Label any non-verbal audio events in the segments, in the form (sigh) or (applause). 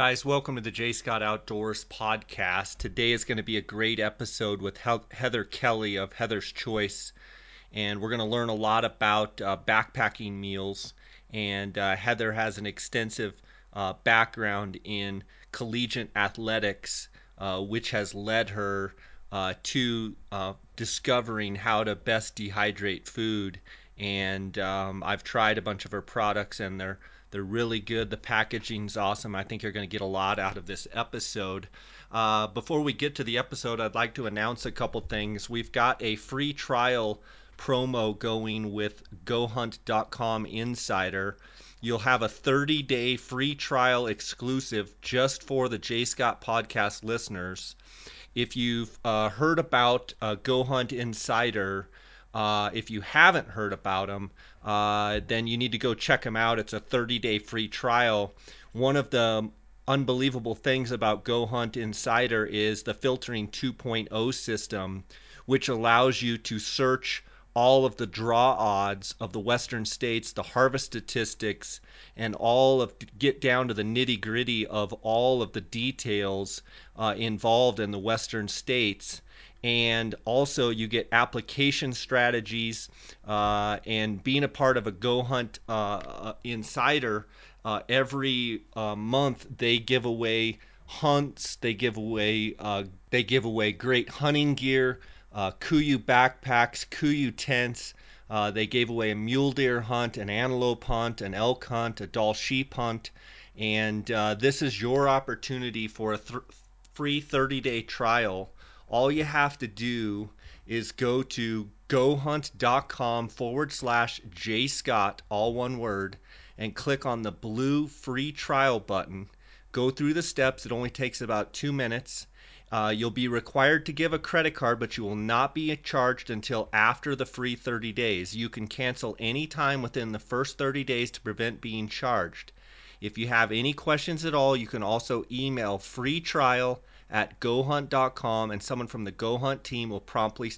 Guys, welcome to the J. Scott Outdoors podcast. Today is going to be a great episode with Heather Kelly of Heather's Choice, and we're going to learn a lot about uh, backpacking meals. And uh, Heather has an extensive uh, background in collegiate athletics, uh, which has led her uh, to uh, discovering how to best dehydrate food. And um, I've tried a bunch of her products, and they're they're really good. The packaging's awesome. I think you're going to get a lot out of this episode. Uh, before we get to the episode, I'd like to announce a couple things. We've got a free trial promo going with GoHunt.com Insider. You'll have a 30 day free trial exclusive just for the J Scott podcast listeners. If you've uh, heard about uh, Go Hunt Insider, uh, if you haven't heard about them, uh, then you need to go check them out. It's a 30 day free trial. One of the unbelievable things about Go Hunt Insider is the filtering 2.0 system, which allows you to search all of the draw odds of the western states, the harvest statistics, and all of get down to the nitty gritty of all of the details uh, involved in the western states and also you get application strategies uh, and being a part of a go hunt uh, uh, insider uh, every uh, month they give away hunts they give away uh, they give away great hunting gear kuiu backpacks kuiu tents. They gave away a mule deer hunt an antelope hunt an elk hunt a Dall sheep hunt. And this is your opportunity for a th- free 30 day trial all you have to do is go to gohunt.com forward slash jscott, all one word, and click on the blue free trial button. Go through the steps. It only takes about two minutes. Uh, you'll be required to give a credit card, but you will not be charged until after the free 30 days. You can cancel any time within the first 30 days to prevent being charged. If you have any questions at all, you can also email free trial at gohunt.com, and someone from the GoHunt team will promptly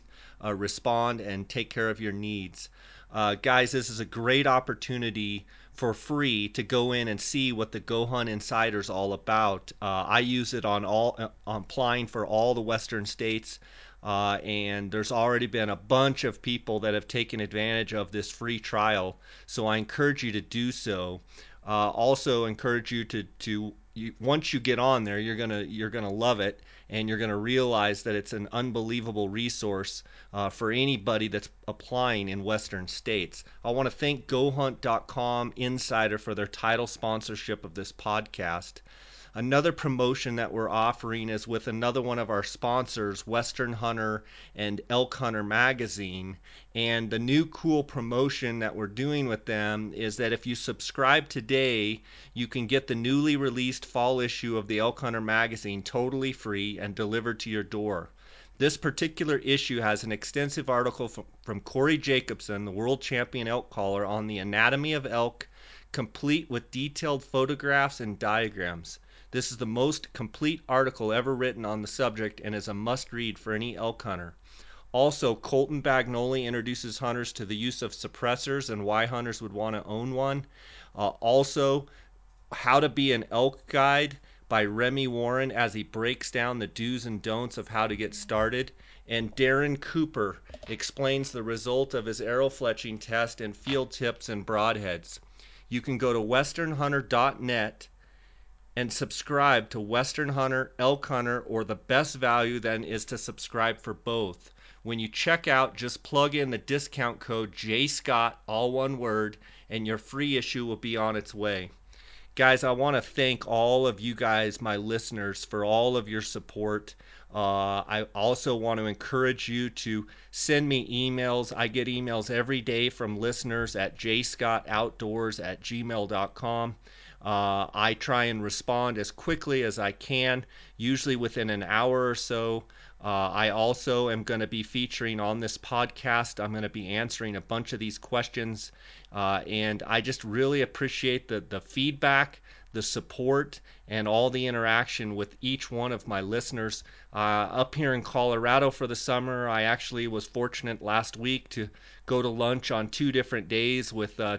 uh, respond and take care of your needs. Uh, guys, this is a great opportunity for free to go in and see what the GoHunt Insider is all about. Uh, I use it on all uh, on applying for all the Western states. Uh, and there's already been a bunch of people that have taken advantage of this free trial. So I encourage you to do so. Uh, also encourage you to to you, once you get on there, you're gonna you're gonna love it, and you're gonna realize that it's an unbelievable resource uh, for anybody that's applying in Western states. I want to thank GoHunt.com Insider for their title sponsorship of this podcast. Another promotion that we're offering is with another one of our sponsors, Western Hunter and Elk Hunter Magazine. And the new cool promotion that we're doing with them is that if you subscribe today, you can get the newly released fall issue of the Elk Hunter Magazine totally free and delivered to your door. This particular issue has an extensive article from, Corey Jacobson, the world champion elk caller, on the anatomy of elk, complete with detailed photographs and diagrams. This is the most complete article ever written on the subject and is a must read for any elk hunter. Also, Colton Bagnoli introduces hunters to the use of suppressors and why hunters would want to own one. Uh, also, How to Be an Elk Guide by Remy Warren as he breaks down the do's and don'ts of how to get started. And Darren Cooper explains the result of his arrow fletching test and field tips and broadheads. You can go to westernhunter.net and subscribe to Western Hunter, Elk Hunter, or the best value then is to subscribe for both. When you check out, just plug in the discount code JScott, all one word, and your free issue will be on its way. Guys, I want to thank all of you guys, my listeners, for all of your support. Uh, I also want to encourage you to send me emails. I get emails every day from listeners at jscottoutdoors at gmail.com. Uh, I try and respond as quickly as I can, usually within an hour or so. Uh, I also am going to be featuring on this podcast. I'm going to be answering a bunch of these questions, uh, and I just really appreciate the the feedback, the support, and all the interaction with each one of my listeners. Uh, up here in Colorado for the summer, I actually was fortunate last week to go to lunch on two different days with uh,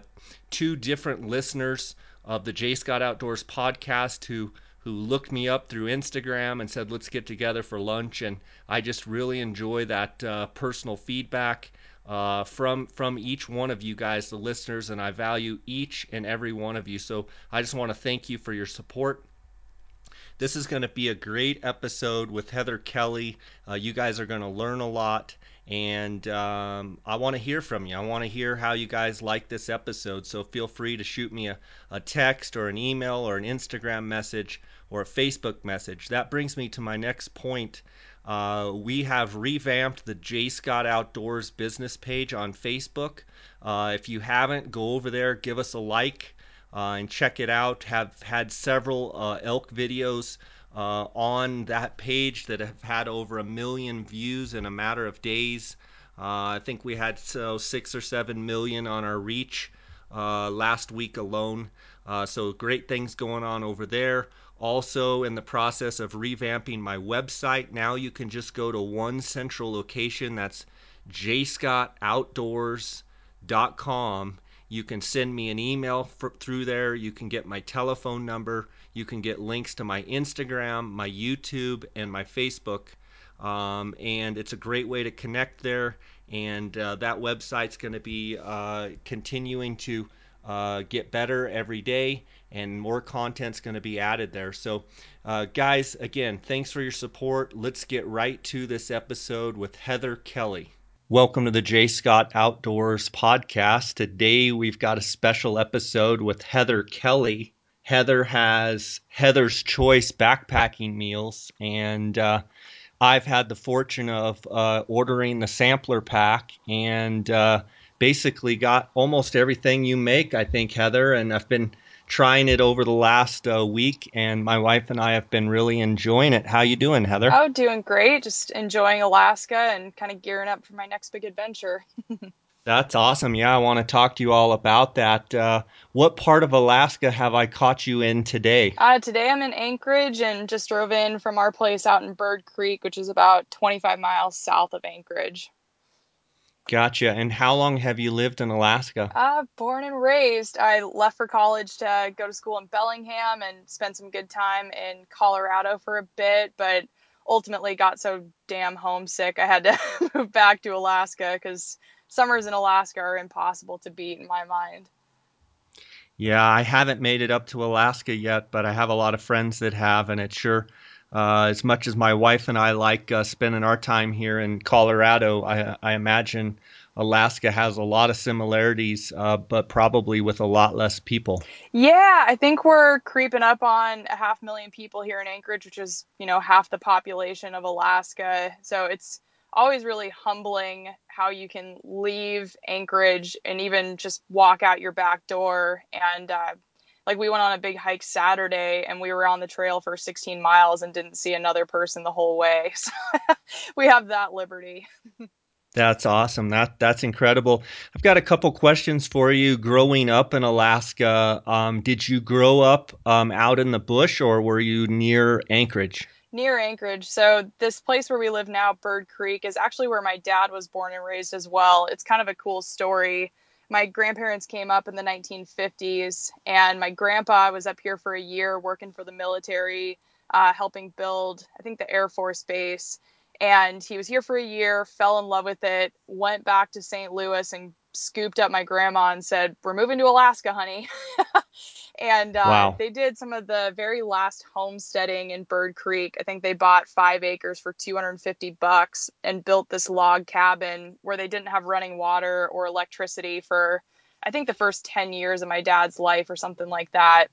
two different listeners of the J Scott Outdoors podcast who who looked me up through Instagram and said, let's get together for lunch. And I just really enjoy that uh, personal feedback uh, from from each one of you guys, the listeners, and I value each and every one of you. So I just want to thank you for your support. This is going to be a great episode with Heather Kelly. Uh, you guys are going to learn a lot, and um, I want to hear from you. I want to hear how you guys like this episode. So feel free to shoot me a, a text or an email or an Instagram message or a Facebook message. That brings me to my next point. Uh, we have revamped the J Scott Outdoors business page on Facebook. Uh, if you haven't, go over there, give us a like, uh, and check it out. Have had several uh, elk videos uh, on that page that have had over a million views in a matter of days. Uh, I think we had so six or seven million on our reach last week alone. so great things going on over there also in the process of revamping my website. Now you can just go to one central location. That's jscottoutdoors.com. You can send me an email for, through there. You can get my telephone number. You can get links to my Instagram, my YouTube, and my Facebook. Um, and it's a great way to connect there. And uh, that website's going to be uh, continuing to uh, get better every day and more content's going to be added there. So, uh, guys, again, thanks for your support. Let's get right to this episode with Heather Kelly. Welcome to the J Scott Outdoors podcast. Today we've got a special episode with Heather Kelly. Heather has Heather's Choice backpacking meals, and uh, I've had the fortune of uh, ordering the sampler pack and uh, basically got almost everything you make, I think, Heather. And I've been trying it over the last uh, week, and my wife and I have been really enjoying it. How you doing, Heather? Oh, doing great. Just enjoying Alaska and kind of gearing up for my next big adventure. (laughs) That's awesome. Yeah, I want to talk to you all about that. Uh, what part of Alaska have I caught you in today? Uh, today I'm in Anchorage and just drove in from our place out in Bird Creek, which is about 25 miles south of Anchorage. Gotcha. And how long have you lived in Alaska? Uh, born and raised. I left for college to go to school in Bellingham and spent some good time in Colorado for a bit, but ultimately got so damn homesick I had to (laughs) move back to Alaska because summers in Alaska are impossible to beat in my mind. Yeah, I haven't made it up to Alaska yet, but I have a lot of friends that have, and it sure uh, as much as my wife and I like uh, spending our time here in Colorado, I, I, imagine Alaska has a lot of similarities, uh, but probably with a lot less people. Yeah, I think we're creeping up on a half million people here in Anchorage, which is you know half the population of Alaska. So it's always really humbling how you can leave Anchorage and even just walk out your back door and uh, like we went on a big hike Saturday and we were on the trail for 16 miles and didn't see another person the whole way. (laughs) So we have that liberty. That's awesome. That that's incredible. I've got a couple questions for you. Growing up in Alaska, um, did you grow up um, out in the bush or were you near Anchorage? Near Anchorage. So this place where we live now, Bird Creek, is actually where my dad was born and raised as well. It's kind of a cool story my grandparents came up in the 1950s, and my grandpa was up here for a year working for the military, uh, helping build, I think, the Air Force Base. And he was here for a year, fell in love with it, went back to St. Louis and scooped up my grandma and said, We're moving to Alaska, honey. (laughs) and uh, wow. they did some of the very last homesteading in Bird Creek. I think they bought five acres for 250 bucks and built this log cabin where they didn't have running water or electricity for, I think, the first 10 years of my dad's life or something like that.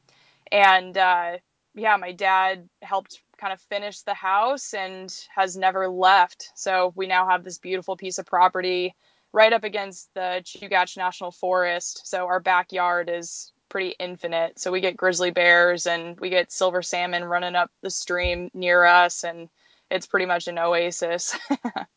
And uh, yeah, my dad helped kind of finish the house and has never left. So we now have this beautiful piece of property right up against the Chugach National Forest. So our backyard is pretty infinite. So we get grizzly bears and we get silver salmon running up the stream near us, and it's pretty much an oasis.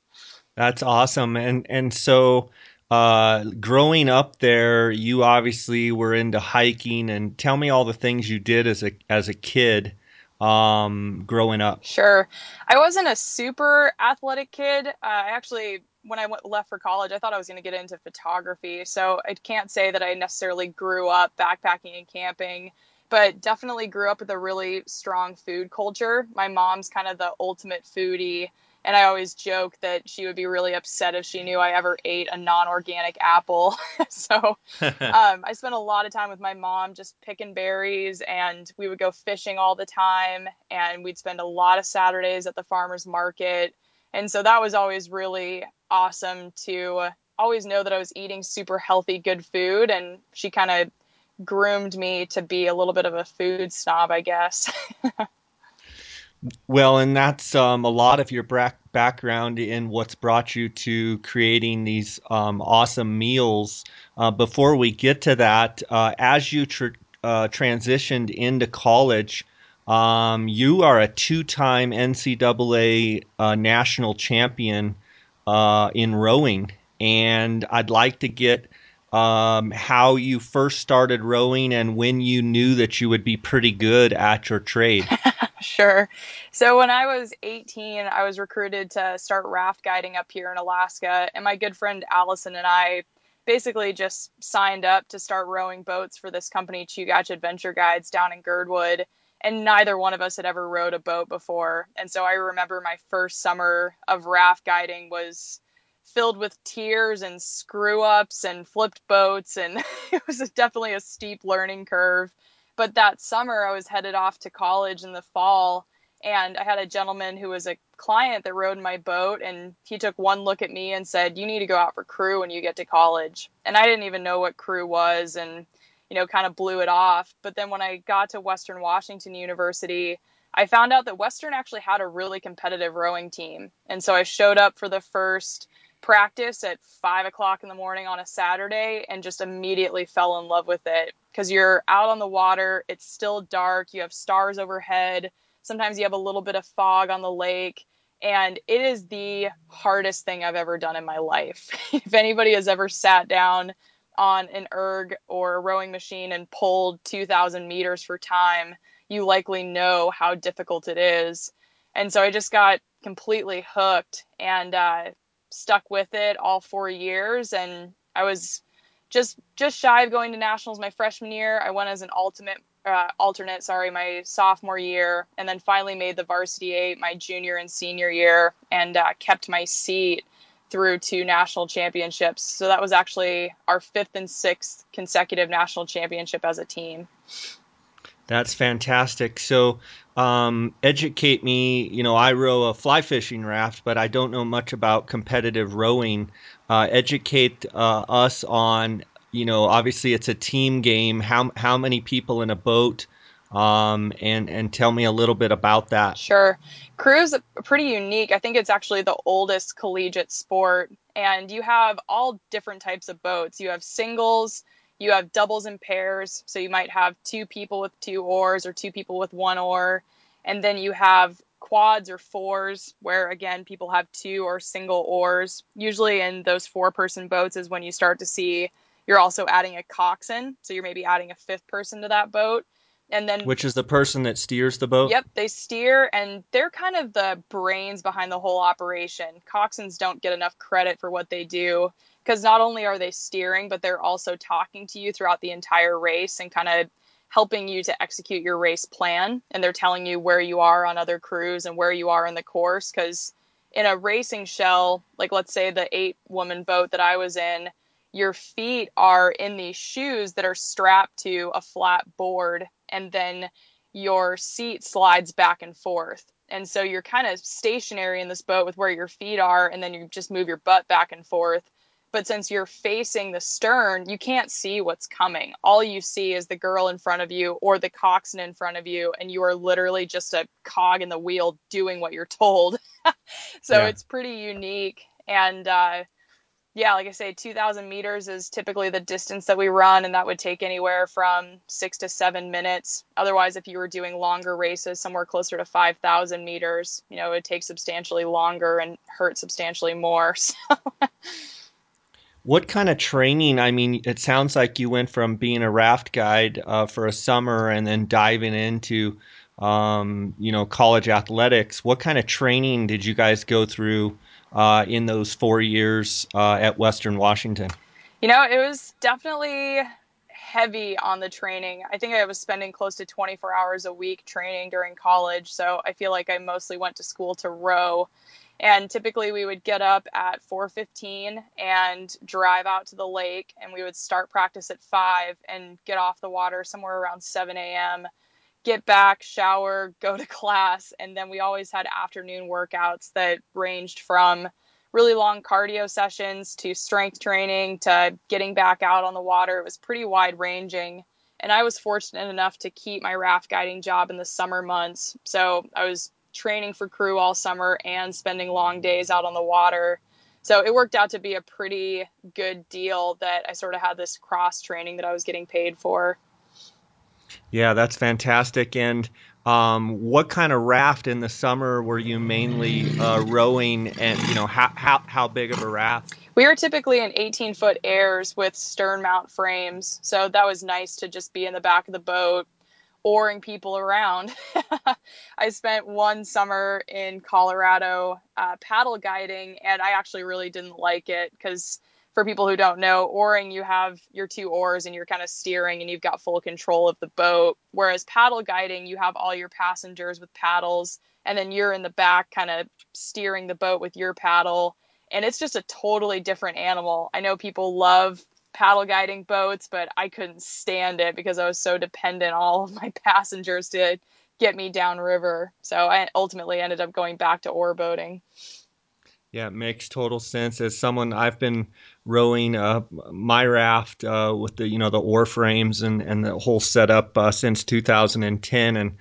(laughs) That's awesome. And and so uh, growing up there, you obviously were into hiking. And tell me all the things you did as a as a kid um, growing up. Sure, I wasn't a super athletic kid. Uh, I actually when I went, left for college, I thought I was going to get into photography. So I can't say that I necessarily grew up backpacking and camping, but definitely grew up with a really strong food culture. My mom's kind of the ultimate foodie, and I always joke that she would be really upset if she knew I ever ate a non-organic apple. (laughs) so (laughs) um, I spent a lot of time with my mom just picking berries, and we would go fishing all the time, and we'd spend a lot of Saturdays at the farmers market, and so that was always really awesome to always know that I was eating super healthy, good food, and she kind of groomed me to be a little bit of a food snob, I guess. (laughs) well, and that's um, a lot of your bra- background in what's brought you to creating these um, awesome meals. Uh, before we get to that, uh, as you tr- uh, transitioned into college, um, you are a two-time NCAA uh, national champion uh, in rowing, and I'd like to get um, how you first started rowing and when you knew that you would be pretty good at your trade. (laughs) sure. So when I was 18, I was recruited to start raft guiding up here in Alaska, and my good friend Allison and I basically just signed up to start rowing boats for this company, Chugach Adventure Guides, down in Girdwood. And neither one of us had ever rowed a boat before. And so I remember my first summer of raft guiding was filled with tears and screw ups and flipped boats. And (laughs) it was definitely a steep learning curve. But that summer, I was headed off to college in the fall. And I had a gentleman who was a client that rowed my boat. And he took one look at me and said, You need to go out for crew when you get to college. And I didn't even know what crew was and, you know, kind of blew it off. But then when I got to Western Washington University, I found out that Western actually had a really competitive rowing team. And so I showed up for the first practice at five o'clock in the morning on a Saturday and just immediately fell in love with it because you're out on the water, it's still dark, you have stars overhead, sometimes you have a little bit of fog on the lake. And it is the hardest thing I've ever done in my life. (laughs) if anybody has ever sat down on an erg or a rowing machine and pulled 2,000 meters for time, you likely know how difficult it is. And so I just got completely hooked. And uh, stuck with it all four years, and I was just just shy of going to nationals my freshman year. I went as an ultimate uh, alternate, sorry, my sophomore year, and then finally made the varsity eight my junior and senior year, and uh, kept my seat through two national championships. So that was actually our fifth and sixth consecutive national championship as a team. That's fantastic. So, um, educate me. You know, I row a fly fishing raft, but I don't know much about competitive rowing. Uh, educate uh, us on. You know, obviously it's a team game. How how many people in a boat? Um, and and tell me a little bit about that. Sure, crew is pretty unique. I think it's actually the oldest collegiate sport, and you have all different types of boats. You have singles you have doubles and pairs. So you might have two people with two oars or two people with one oar. And then you have quads or fours, where again, people have two or single oars. Usually in those four person boats is when you start to see you're also adding a coxswain. So you're maybe adding a fifth person to that boat. And then which is the person that steers the boat? Yep, they steer and they're kind of the brains behind the whole operation. Coxswains don't get enough credit for what they do because not only are they steering, but they're also talking to you throughout the entire race and kind of helping you to execute your race plan. And they're telling you where you are on other crews and where you are in the course. Because in a racing shell, like let's say the eight woman boat that I was in, your feet are in these shoes that are strapped to a flat board, and then your seat slides back and forth. And so you're kind of stationary in this boat with where your feet are, and then you just move your butt back and forth. But since you're facing the stern, you can't see what's coming. All you see is the girl in front of you or the coxswain in front of you, and you are literally just a cog in the wheel doing what you're told. (laughs) so yeah. it's pretty unique. And uh, yeah, like I say, 2,000 meters is typically the distance that we run, and that would take anywhere from six to seven minutes. Otherwise, if you were doing longer races, somewhere closer to 5,000 meters, you know, it would take substantially longer and hurt substantially more. (laughs) So. What kind of training? I mean, it sounds like you went from being a raft guide uh, for a summer and then diving into, um, you know, college athletics. What kind of training did you guys go through uh, in those four years uh, at Western Washington? You know, it was definitely heavy on the training. I think I was spending close to 24 hours a week training during college. So I feel like I mostly went to school to row. And typically we would get up at 4:15 and drive out to the lake, and we would start practice at five and get off the water somewhere around 7 a.m. Get back, shower, go to (laughs) class, and then we always had afternoon workouts that ranged from really long cardio sessions to strength training to getting back out on the water. It was pretty wide ranging. And I was fortunate enough to keep my raft guiding job in the summer months. So I was training for crew all summer and spending long days out on the water. So it worked out to be a pretty good deal that I sort of had this cross training that I was getting paid for. Yeah, that's fantastic. And um, what kind of raft in the summer were you mainly uh, rowing, and you know how, how how big of a raft? We were typically in 18 foot airs with stern mount frames, so that was nice to just be in the back of the boat, oaring people around. (laughs) I spent one summer in Colorado uh, paddle guiding, and I actually really didn't like it because for people who don't know, oaring, you have your two oars and you're kind of steering and you've got full control of the boat. Whereas paddle guiding, you have all your passengers with paddles and then you're in the back kind of steering the boat with your paddle. And it's just a totally different animal. I know people love paddle guiding boats, but I couldn't stand it because I was so dependent on all of my (laughs) passengers to get me downriver. So I ultimately ended up going back to oar boating. Yeah, it makes total sense. As someone, I've been rowing uh, my raft uh, with the you know the oar frames and and the whole setup uh, since 2010, and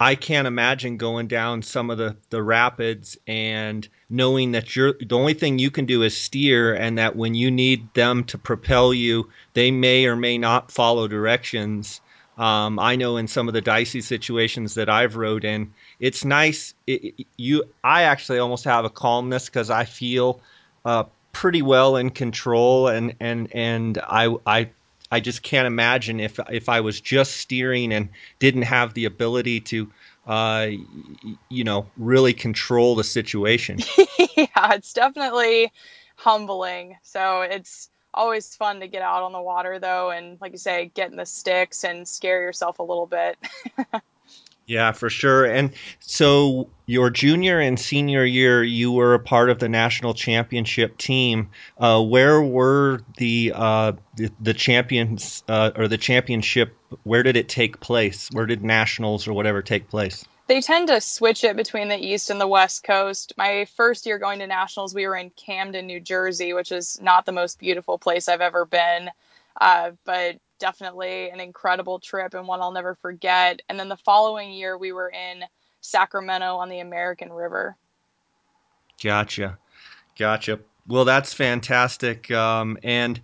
I can't imagine going down some of the the rapids and knowing that you're the only thing you can do is steer, and that when you need them to propel you, they may or may not follow directions. Um, I know in some of the dicey situations that I've rode in, it's nice. It, you, I actually almost have a calmness because I feel uh, pretty well in control, and and and I I I just can't imagine if if I was just steering and didn't have the ability to, uh, you know, really control the situation. (laughs) yeah, it's definitely humbling. So it's always fun to get out on the water though and like you say get in the sticks and scare yourself a little bit. (laughs) Yeah for sure. And so your junior and senior year you were a part of the national championship team. Uh, where were the, uh, the, the champions uh, or the championship where did it take place? Where did nationals or whatever take place they tend to switch it between the East and the West Coast. My first year going to nationals, we were in Camden, New Jersey, which is not the most beautiful place I've ever been, uh, but definitely an incredible trip and one I'll never forget. And then the following year, we were in Sacramento on the American River. Gotcha. Gotcha. Well, that's fantastic. Um, and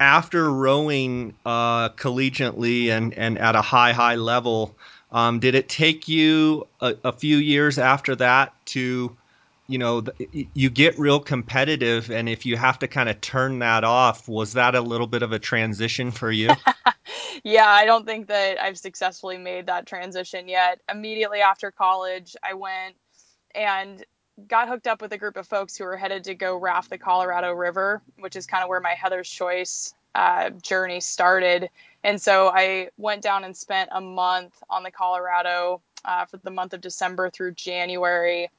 after rowing uh, collegiately and, and at a high, high level, um, did it take you a, a, few years after that to, you know, you get real competitive, and if you have to kind of turn that off, was that a little bit of a transition for you? (laughs) yeah, I don't think that I've successfully made that transition yet. Immediately after college, I went and got hooked up with a group of folks who were headed to go raft the Colorado River, which is kind of where my Heather's Choice uh, journey started. And so I went down and spent a month on the Colorado uh, for the month of December through January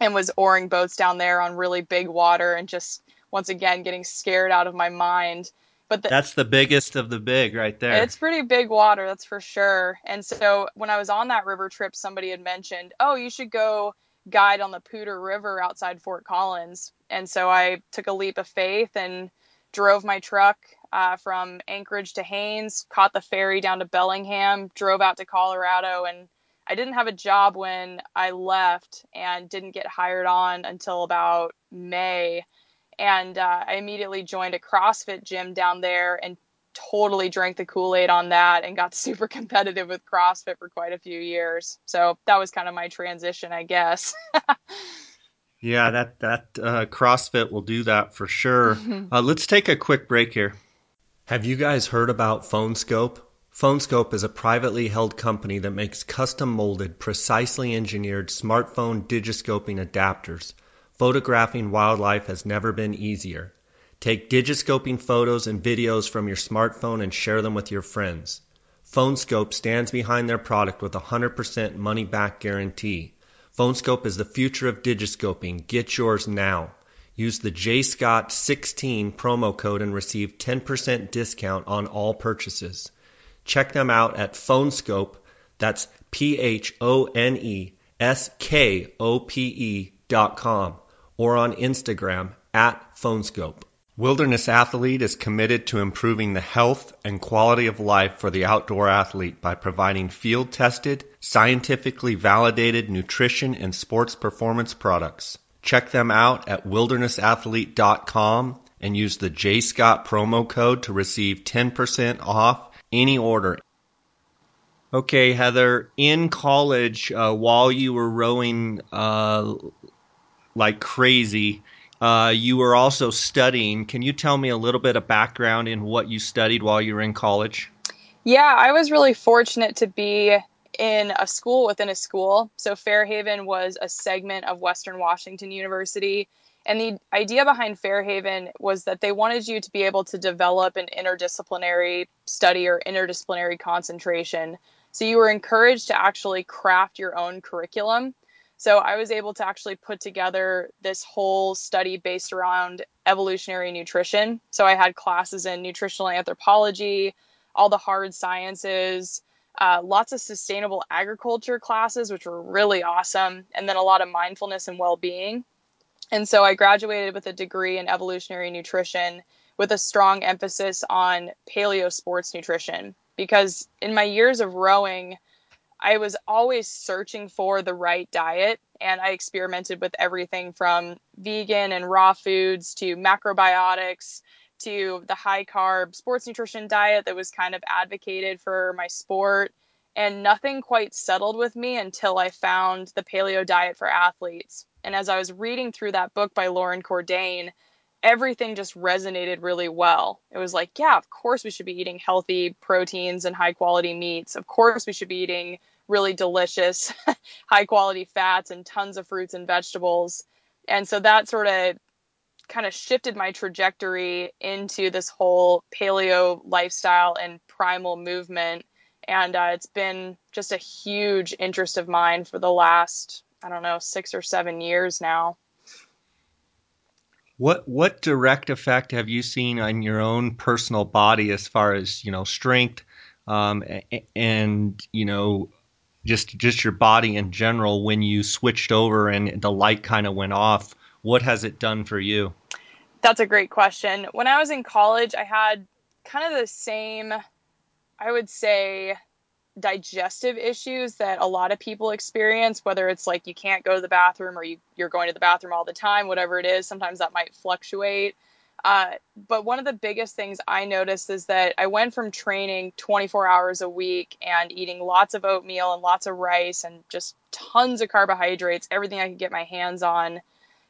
and was oaring boats down there on really big water and just once again getting scared out of my mind. But the, that's the biggest of the big right there. It's pretty big water, that's for sure. And so when I was on that river trip, somebody had mentioned, "Oh, you should go guide on the Poudre River outside Fort Collins." And so I took a leap of faith and drove my truck uh, from Anchorage to Haines, caught the ferry down to Bellingham, drove out to Colorado, and I didn't have a job when I left and didn't get hired on until about May. And uh, I immediately joined a CrossFit gym down there and totally drank the Kool Aid on that and got (laughs) super competitive with CrossFit for quite a few years. So that was kind of my transition, I guess. (laughs) Yeah, that that uh, CrossFit will do that for sure. (laughs) Uh, let's take a quick break here. Have you guys heard about PhoneSkope? PhoneSkope is a privately held company that makes custom molded, precisely engineered smartphone digiscoping adapters. Photographing wildlife has never been easier. Take digiscoping photos and videos from your smartphone and share them with your friends. PhoneSkope stands behind their product with a 100% money back guarantee. PhoneSkope is the future of digiscoping. Get yours now. Use the JScott16 promo code and receive 10% discount on all purchases. Check them out at PhoneSkope. That's P H O N E S K O P E dot com or on Instagram at PhoneSkope. Wilderness Athlete is committed to improving the health and quality of life for the outdoor athlete by providing field tested, scientifically validated nutrition and sports performance products. Check them out at wildernessathlete.com and use the J Scott promo code to receive 10% off any order. Okay, Heather, in college, uh, while you were rowing uh, like crazy, uh, you were also studying. Can you tell me a little bit of background in what you studied while you were in college? Yeah, I was really fortunate to be in a school within a school. So Fairhaven was a segment of Western Washington University. And the idea behind Fairhaven was that they wanted you to be able to develop an interdisciplinary study or interdisciplinary concentration. So you were encouraged to actually craft your own curriculum. So I was able to actually put together this whole study based around evolutionary nutrition. So I had classes in nutritional anthropology, all the hard sciences, uh, lots of sustainable agriculture classes, which were really awesome, and then a lot of mindfulness and well being. And so I graduated with a degree in evolutionary nutrition with a strong emphasis on paleo sports nutrition. Because in my years of rowing, I was always searching for the right diet, and I experimented with everything from vegan and raw foods to macrobiotics to the high carb sports nutrition diet that was kind of advocated for my sport. And nothing quite settled with me until I found the paleo diet for athletes. And as I was reading through that book by Loren Cordain, everything just resonated really well. It was like, yeah, of course we should be eating healthy proteins and high quality meats. Of course we should be eating really delicious, (laughs) high quality fats and tons of fruits and vegetables. And so that sort of kind of shifted my trajectory into this whole paleo lifestyle and primal movement. And uh, it's been just a huge interest of mine for the last, I don't know, six or seven years now. What what direct effect have you seen on your own personal body as far as you know strength um, and you know just just your body in general when you switched over and the light kind of went off? What has it done for you? That's a great question. When I was in college, I had kind of the same, I would say, digestive issues that a lot of people experience, whether it's like you can't go to the bathroom or you, you're going to the bathroom all the time, whatever it is. Sometimes that might fluctuate. Uh, but one of the biggest things I noticed is that I went from training 24 hours a week and eating lots of oatmeal and lots of rice and just tons of carbohydrates, everything I could get my hands on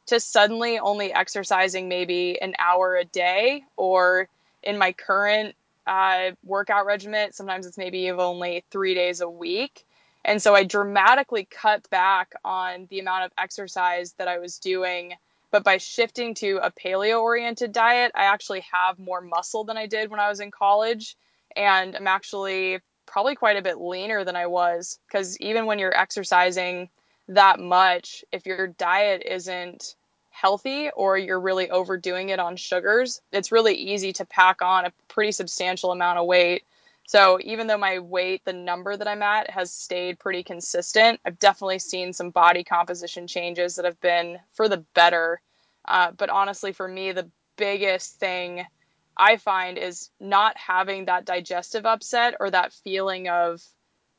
to suddenly only exercising maybe an hour a day or in my current uh, workout regimen sometimes it's maybe only three days a week. And so i dramatically cut back on the amount of exercise that i was doing. But by shifting to a paleo oriented diet i actually have more muscle than i did when i was in college. And i'm actually probably quite a bit leaner than i was because even when you're exercising that much if your diet isn't healthy or you're really overdoing it on sugars, it's really easy to pack on a pretty substantial amount of weight. So even though my weight, the number that I'm at, has stayed pretty consistent, I've definitely seen some body composition changes that have been for the better. Uh, but honestly, for me, the biggest thing I find is not having that digestive upset or that feeling of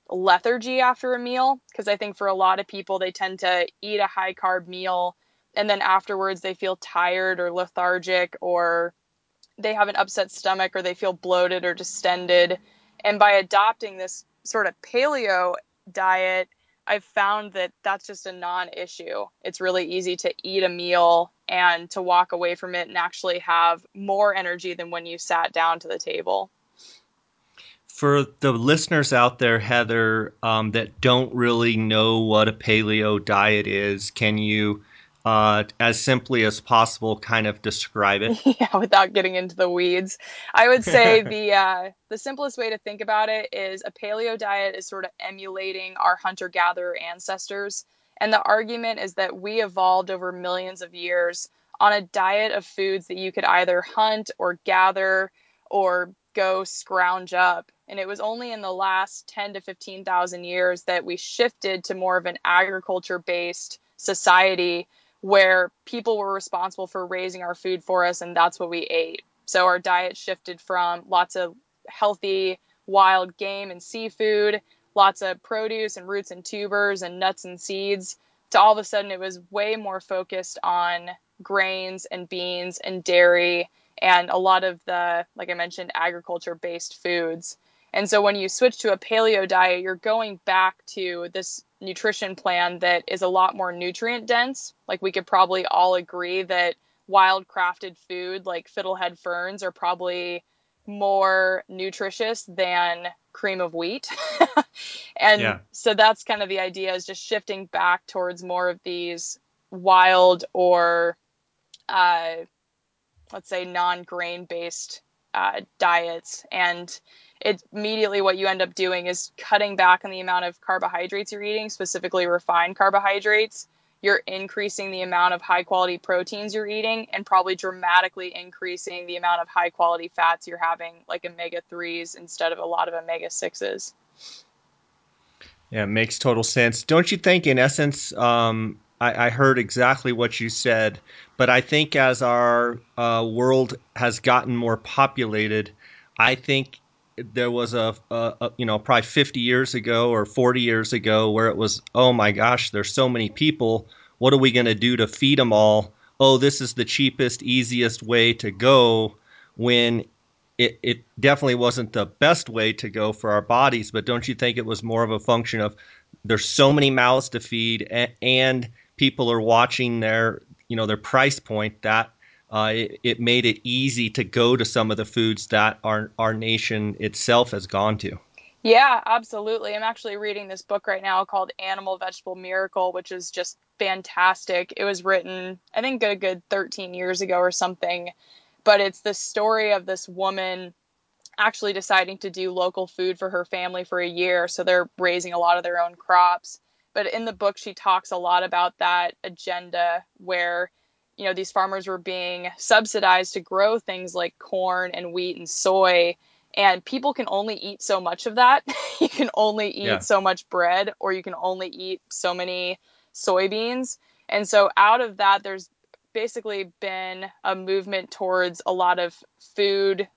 lethargy after a meal because I think for a lot of people they tend to eat a high carb meal and then afterwards they feel tired or lethargic or they have an upset stomach or they feel bloated or distended and by adopting this sort of paleo diet I've found that that's just a non-issue. It's really easy to eat a meal and to walk away from it and actually have more energy than when you sat down to the table for the listeners out there, Heather, um, that don't really know what a paleo diet is, can you uh, as simply as possible, kind of describe it? (laughs) yeah, without getting into the weeds, I would (laughs) say the uh, the simplest way to think about it is a paleo diet is sort of emulating our hunter gatherer ancestors, and the argument is that we evolved over millions of years on a diet of foods that you could either hunt or gather or go scrounge up. And it was only in the last 10 to 15,000 years that we shifted to more of an agriculture based society where people were responsible for raising our food for us and that's what we ate. So our diet shifted from lots of healthy wild game and seafood, lots of produce and roots and tubers and nuts and seeds to all of a sudden it was way more focused on grains and beans and dairy and a lot of the, like I mentioned, agriculture based foods. And so when you switch to a paleo diet, you're going back to this nutrition plan that is a lot more nutrient dense. Like we could probably all agree that wild crafted food like fiddlehead ferns are probably more nutritious than cream of wheat. (laughs) and yeah. so that's kind of the idea is just shifting back towards more of these wild or uh, let's say non-grain based uh, diets and it's immediately what you end up doing is cutting back on the amount of carbohydrates you're eating specifically refined carbohydrates. You're increasing the amount of high quality proteins you're eating and probably dramatically increasing the amount of high quality fats you're having like omega 3s instead of a lot of omega 6s yeah it makes total sense. Don't you think in essence um, I, I, heard exactly what you said, but I think as our uh, world has gotten more populated, I think there was a, a, a, you know probably 50 years ago or 40 years ago where it was oh my gosh there's so many people. What are we going to do to feed them all? Oh this is the cheapest easiest way to go when it, it definitely wasn't the best way to go for our bodies. But don't you think it was more of a function of there's so many mouths to feed and, and people are watching their you know their price point that uh, it, it, made it easy to go to some of the foods that our our nation itself has gone to. Yeah, absolutely. I'm actually reading this book right now called Animal Vegetable Miracle, which is just fantastic. It was written, I think, a good 13 years ago or something, but it's the story of this woman actually deciding to do local food for her family for a year. So they're raising a lot of their own crops but in the book she talks a lot about that agenda where you know these farmers were being subsidized to grow things like corn and wheat and soy and people can only eat so much of that (laughs) you can only eat yeah. so much bread or you can only eat so many soybeans and so out of that there's basically been a movement towards a lot of food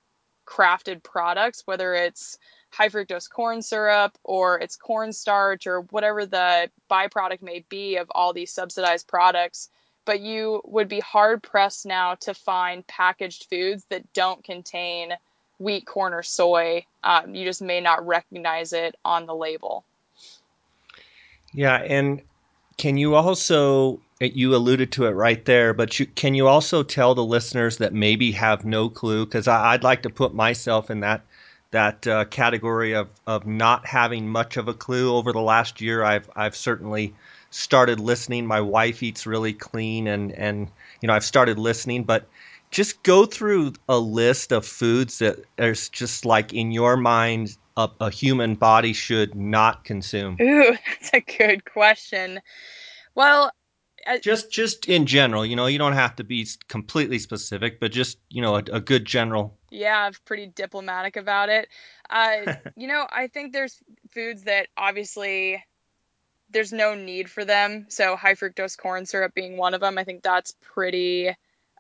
crafted products whether it's high fructose corn syrup or it's cornstarch or whatever the byproduct may be of all these subsidized products. But you would be hard pressed now to find packaged foods that don't contain wheat, corn, or soy. Um, you just may not recognize it on the label. Yeah, and can you also you alluded to it right there, but you, can you also tell the listeners that maybe have no clue? Because I'd like to put myself in that that uh, category of, of not having much of a clue over the last year. I've I've certainly started listening. My wife eats really clean, and and you know I've started listening, but just go through a list of foods that there's just like in your mind a, a human body should not consume. Ooh, (laughs) that's a good question. Well, just just in general, you know, you don't have to be completely specific, but just you know, a, a good general. Yeah, I'm pretty diplomatic about it. Uh, (laughs) you know, I think there's foods that obviously there's no need for them. So high fructose corn syrup being one of them. I think that's pretty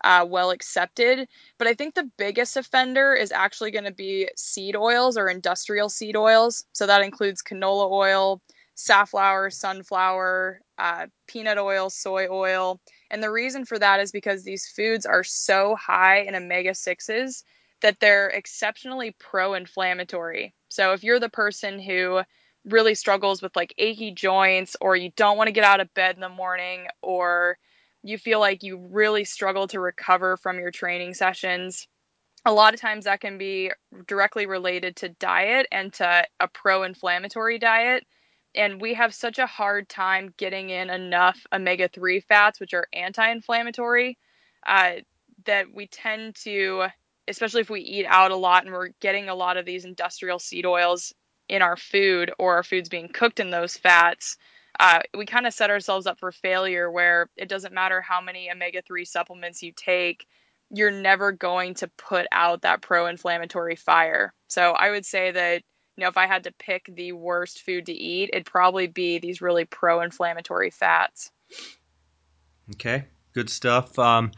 uh, well accepted. But I think the biggest offender is actually going to be seed oils or industrial seed oils. So that includes canola oil, safflower, sunflower, uh, peanut oil, soy oil. And the reason for that is because these foods are so high in omega 6s that they're exceptionally pro inflammatory. So if you're the person who really struggles with like achy joints, or you don't want to get out of bed in the morning, or you feel like you really struggle to recover from your training sessions, a lot of times that can be directly related to diet and to a pro inflammatory diet. And we have such a hard time getting in enough omega 3 fats, which are anti inflammatory, uh, that we tend to, especially if we eat out a lot and we're getting a lot of these industrial seed oils in our food or our food's being cooked in those fats. Uh, we kind of set ourselves up for failure where it doesn't matter how many omega 3 supplements you take, you're never going to put out that pro inflammatory fire. So I would say that you know, if I had to pick the worst food to eat, it'd probably be these really pro-inflammatory fats. Okay, good stuff. Um,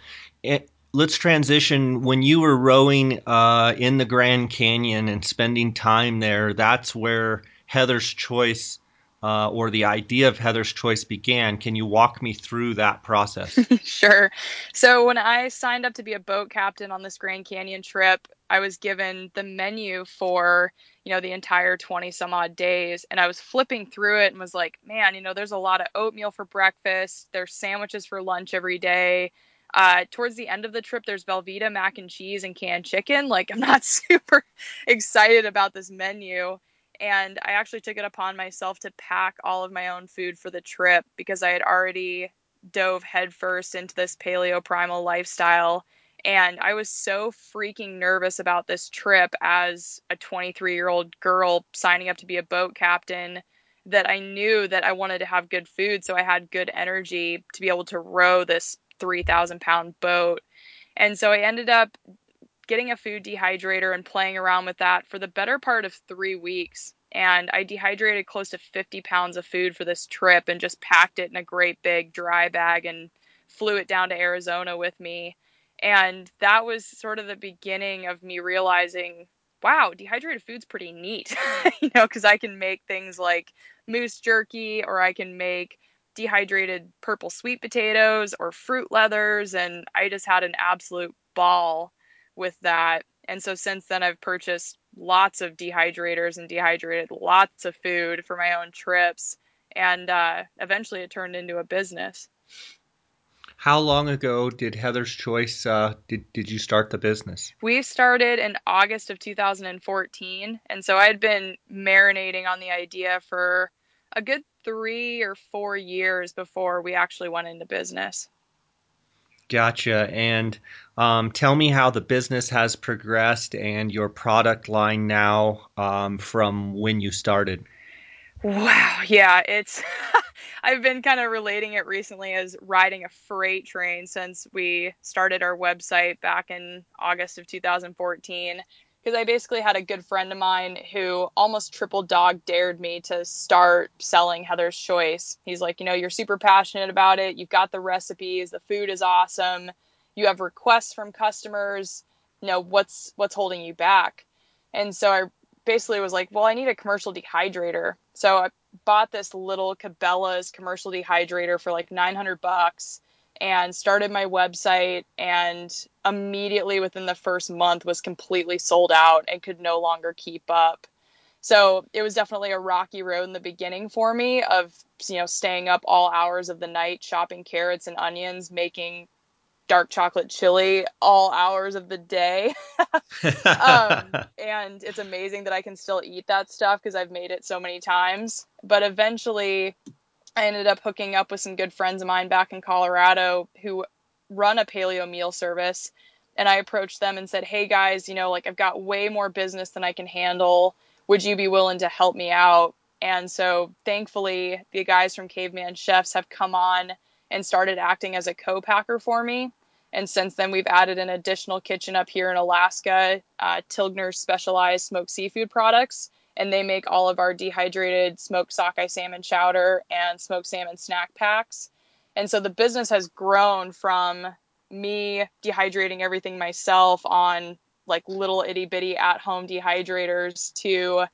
it, let's transition. When you were rowing uh, in the Grand Canyon and spending time there, that's where Heather's Choice uh, or the idea of Heather's Choice began. Can you walk me through that process? (laughs) sure. So, when I signed up to be a boat captain on this Grand Canyon trip, I was given the menu for, you know, the entire 20 some odd days. And I was flipping through it and was like, man, you know, there's a lot of oatmeal for breakfast, there's sandwiches for lunch every day. Uh, towards the end of the trip, there's Velveeta mac and cheese and canned chicken. Like, I'm not (laughs) super excited about this menu and I actually took it upon myself to pack all of my own food for the trip because I had already dove headfirst into this paleo primal lifestyle. And I was so freaking nervous about this trip as a 23 year old girl signing up to be a boat captain that I knew that I wanted to have good food. So I had good energy to be able to row this 3,000 pound boat. And so I ended up getting a food dehydrator and playing around with that for the better part of three weeks. And I dehydrated close to 50 pounds of food for this trip and just packed it in a great big dry bag and flew it down to Arizona with me. And that was sort of the beginning of me realizing, wow, dehydrated food's pretty neat, (laughs) you know, because I can make things like moose jerky or I can make dehydrated purple sweet potatoes or fruit leathers. And I just had an absolute ball with that. And so since then, I've purchased lots of dehydrators and dehydrated lots of food for my own trips. And uh, eventually it turned into a business. How long ago did Heather's Choice uh, did did you start the business? We started in August of 2014, and so I had been marinating on the idea for a good three or four years before we actually went into business. Gotcha. And um, tell me how the business has progressed and your product line now um, from when you started. Wow. Yeah, it's. (laughs) I've been kind of relating it recently as riding a freight train since we started our website back in August of 2014 because I basically had a good friend of mine who almost triple dog dared me to start selling Heather's Choice. He's like, you know, you're super passionate about it. You've got the recipes. The food is awesome. You have requests from customers. You know, what's what's holding you back? And so I basically was like, well, I need a commercial dehydrator. So I bought this little Cabela's commercial dehydrator for like 900 bucks and started my website and immediately within the first month was completely sold out and could no longer keep up. So it was definitely a rocky road in the beginning for me of you know staying up all hours of the night shopping carrots and onions, making dark chocolate chili all hours of the day. (laughs) um, (laughs) and it's amazing that I can still eat that stuff because I've made it so many times. But eventually, I ended up hooking up with some good friends of mine back in Colorado who run a paleo meal service. And I approached them and said, Hey guys, you know, like I've got way more business than I can handle. Would you be willing to help me out? And so thankfully, the guys from Caveman Chefs have come on and started acting as a co packer for me. And since then, we've added an additional kitchen up here in Alaska, uh, Tilgner Specialized Smoked Seafood Products and they make all of our dehydrated smoked sockeye salmon chowder and smoked salmon snack packs. And so the business has grown from me dehydrating everything myself on like little itty bitty at home dehydrators to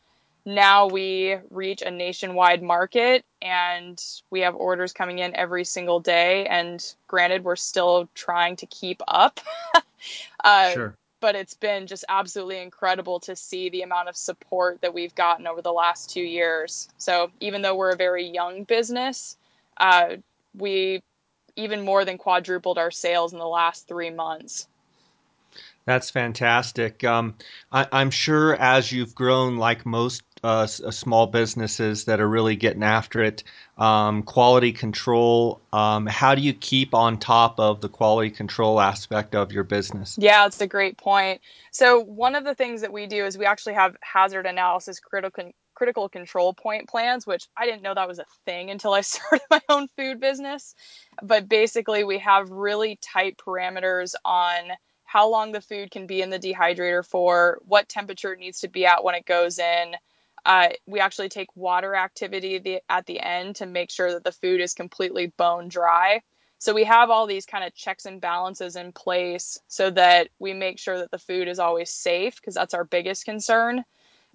now we reach a nationwide market and we have orders coming in every single day. And granted, we're still trying to keep up. (laughs) uh, sure but it's been just absolutely incredible to see the amount of support that we've gotten over the last two years. So even though we're a very young business, uh, we even more than quadrupled our sales in the last three months. That's fantastic. Um, I, am sure as you've grown, like most uh, uh, small businesses that are really getting after it. Um, quality control. Um, how do you keep on top of the quality control aspect of your business? Yeah, it's a great point. So one of the things that we do is we actually have hazard analysis critical critical control point plans, which I didn't know that was a thing until I (laughs) started my own food business. But basically, we have really tight parameters on how long the food can be in the dehydrator for, what temperature it needs to be at when it goes in. Uh, we actually take water activity the, at the end to make sure that the food is completely bone dry. So we have all these kind of checks and balances in place so that we make sure that the food is always safe because that's our biggest concern.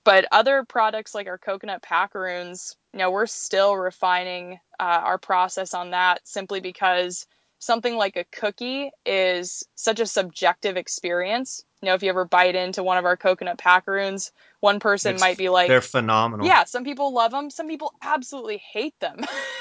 But other products like our coconut packaroons, you know, we're still refining uh, our process on that simply because something like a cookie is such a subjective experience. You know, if you ever bite into one of our coconut packaroons, one person It's, might be like, they're phenomenal. Yeah, some people love them, some people absolutely hate them,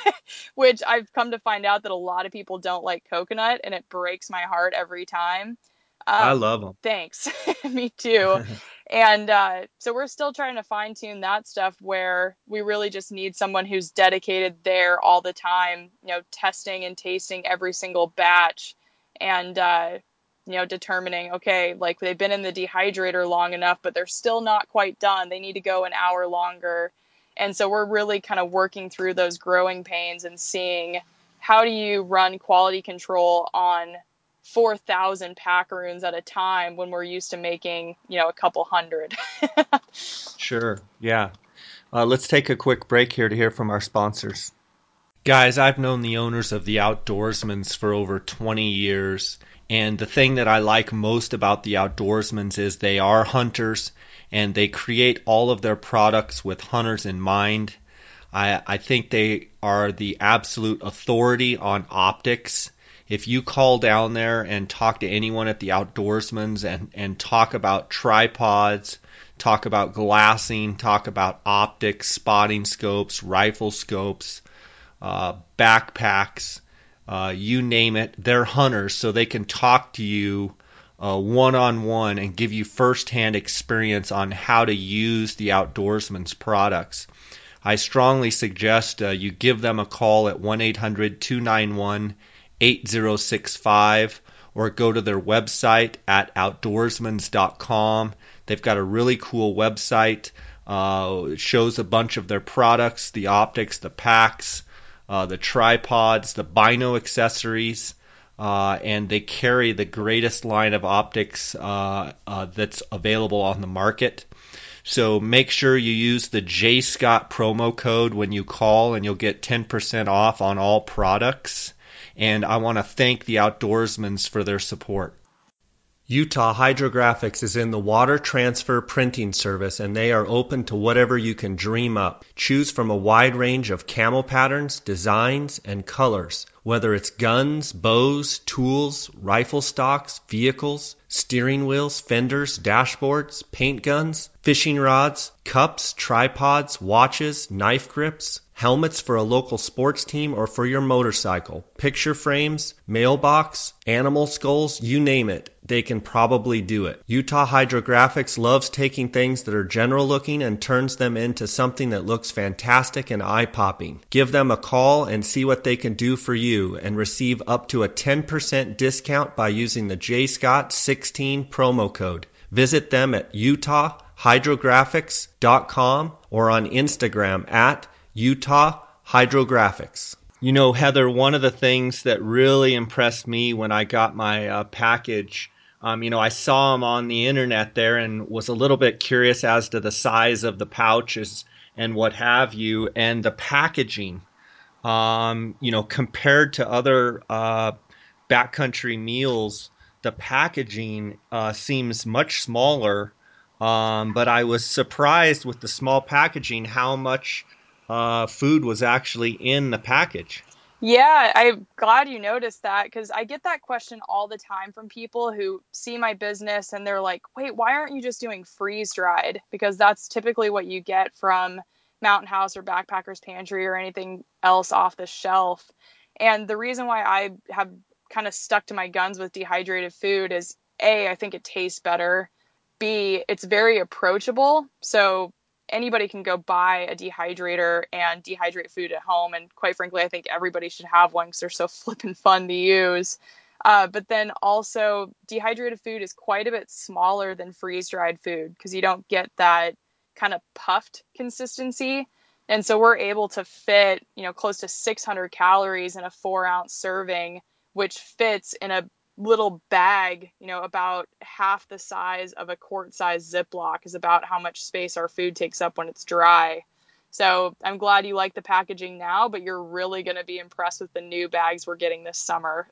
(laughs) which I've come to find out that a lot of people don't like coconut, and it breaks my heart every time. I Um, love them. thanks. (laughs) Me too. (laughs) And uh, so we're still trying to fine tune that stuff where we really just need someone who's dedicated there all the time, you know, testing and tasting every single batch and, uh, you know, determining, okay, like they've been in the dehydrator long enough, but they're still not quite done. They need to go an hour longer. And so we're really kind of working through those growing pains and seeing how do you run quality control on 4,000 packaroons at a time when we're used to making, you know, a couple hundred. (laughs) sure. Yeah. Uh, let's take a quick break here to hear from our sponsors. Guys, I've known the owners of the Outdoorsmans for over 20 years. And the thing that I like most about the Outdoorsmans is they are hunters and they create all of their products with hunters in mind. I, I think they are the absolute authority on optics if you call down there and talk to anyone at the outdoorsman's and, and talk about tripods, talk about glassing, talk about optics, spotting scopes, rifle scopes, uh, backpacks, uh, you name it, they're hunters, so they can talk to you one on one and give you firsthand experience on how to use the outdoorsman's products. I strongly suggest uh, you give them a call at 1 800 291 8065 or go to their website at outdoorsmans.com. They've got a really cool website. Uh, it shows a bunch of their products, the optics, the packs, uh, the tripods, the bino accessories, uh, and they carry the greatest line of optics uh, uh, that's available on the market. So make sure you use the J Scott promo code when you call, and you'll get 10% off on all products and I want to thank the Outdoorsmans for their support. Utah Hydrographics is in the water transfer printing service and they are open to whatever you can dream up. Choose from a wide range of camo patterns, designs, and colors. Whether it's guns, bows, tools, rifle stocks, vehicles, steering wheels, fenders, dashboards, paint guns, fishing rods, cups, tripods, watches, knife grips, helmets for a local sports team or for your motorcycle, picture frames, mailbox, animal skulls, you name it, they can probably do it. Utah Hydrographics loves taking things that are general looking and turns them into something that looks fantastic and eye popping. Give them a call and see what they can do for you and receive up to a 10% discount by using the JScott16 promo code. Visit them at utahhydrographics.com or on Instagram at Utah Hydrographics. You know, Heather, one of the things that really impressed me when I got my uh, package, um, you know, I saw them on the internet there and was a little bit curious as to the size of the pouches and what have you, and the packaging. Um, you know, compared to other uh, backcountry meals, the packaging uh, seems much smaller. Um, but I was surprised with the small packaging how much uh, food was actually in the package. Yeah, I'm glad you noticed that because I get that question all the time from people who see my business and they're like, wait, why aren't you just doing freeze dried? Because that's typically what you get from Mountain House or Backpackers Pantry or anything else off the shelf. And the reason why I have kind of stuck to my guns with dehydrated food is A, I think it tastes better. B, it's very approachable. So anybody can go buy a dehydrator and dehydrate food at home. And quite frankly, I think everybody should have one because they're so (laughs) flippin' fun to use. Uh, but then also, dehydrated food is quite a bit smaller than freeze dried food because you don't get that kind of puffed consistency. And so we're able to fit, you know, close to 600 calories in a four ounce serving, which fits in a little bag, you know, about half the size of a quart size Ziploc is about how much space our food takes up when it's dry. So I'm glad you like the packaging now, but you're really going to be impressed with the new bags we're getting this summer.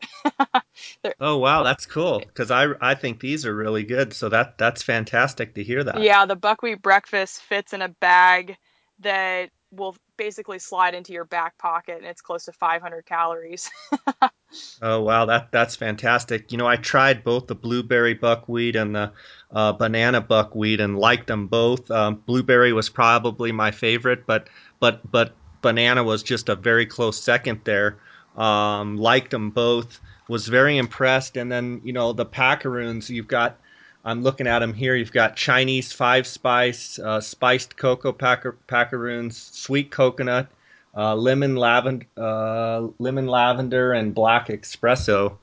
(laughs) oh wow, that's cool because I I think these are really good. So that that's fantastic to hear that. Yeah, the buckwheat breakfast fits in a bag that will basically slide into your back pocket, and it's close to 500 calories. (laughs) oh wow, that that's fantastic. You know, I tried both the blueberry buckwheat and the uh, banana buckwheat and liked them both. Um, blueberry was probably my favorite, but but but banana was just a very close second there. Um, liked them both. Was very impressed, and then you know the packaroons. You've got I'm looking at them here. You've got Chinese five spice, uh, spiced cocoa packer, sweet coconut, uh, lemon lavender, uh, lemon lavender, and black espresso.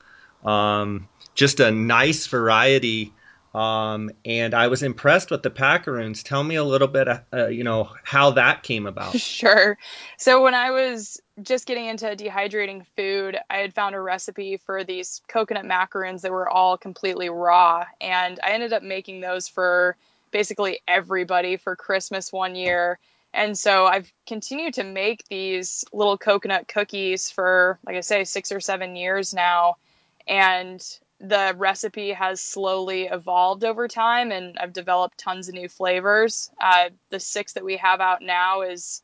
Um, just a nice variety. Um, and I was impressed with the packaroons. Tell me a little bit, uh, you know, how that came about. (laughs) Sure. So when I was just getting into dehydrating food, I had found a recipe for these coconut macaroons that were all completely raw. And I ended up making those for basically everybody for Christmas one year. And so I've continued to make these little coconut cookies for, like I say, six or seven years now. And the recipe has slowly evolved over time, and I've developed tons of new flavors. Uh, the six that we have out now is